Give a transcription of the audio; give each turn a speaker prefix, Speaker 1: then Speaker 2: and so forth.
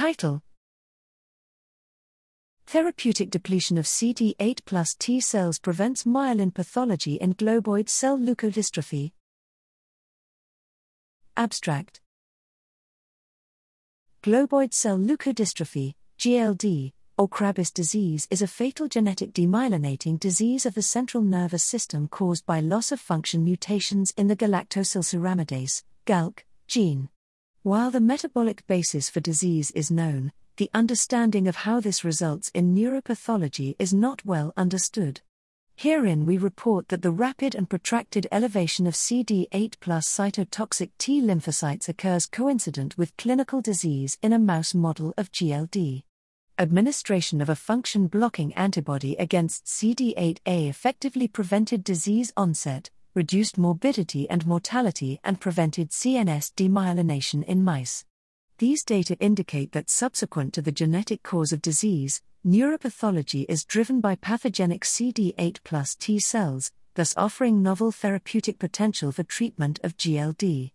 Speaker 1: Title Therapeutic depletion of CD8 plus T cells prevents myelin pathology and globoid cell leukodystrophy. Abstract Globoid cell leukodystrophy, GLD, or Krabbe's disease is a fatal genetic demyelinating disease of the central nervous system caused by loss of function mutations in the galactosylceramidase GALC, gene. While the metabolic basis for disease is known, the understanding of how this results in neuropathology is not well understood. Herein we report that the rapid and protracted elevation of CD8 plus cytotoxic T lymphocytes occurs coincident with clinical disease in a mouse model of GLD administration of a function blocking antibody against CD8A effectively prevented disease onset, reduced morbidity and mortality, and prevented CNS demyelination in mice. These data indicate that subsequent to the genetic cause of disease, neuropathology is driven by pathogenic CD8 plus T cells, thus offering novel therapeutic potential for treatment of GLD.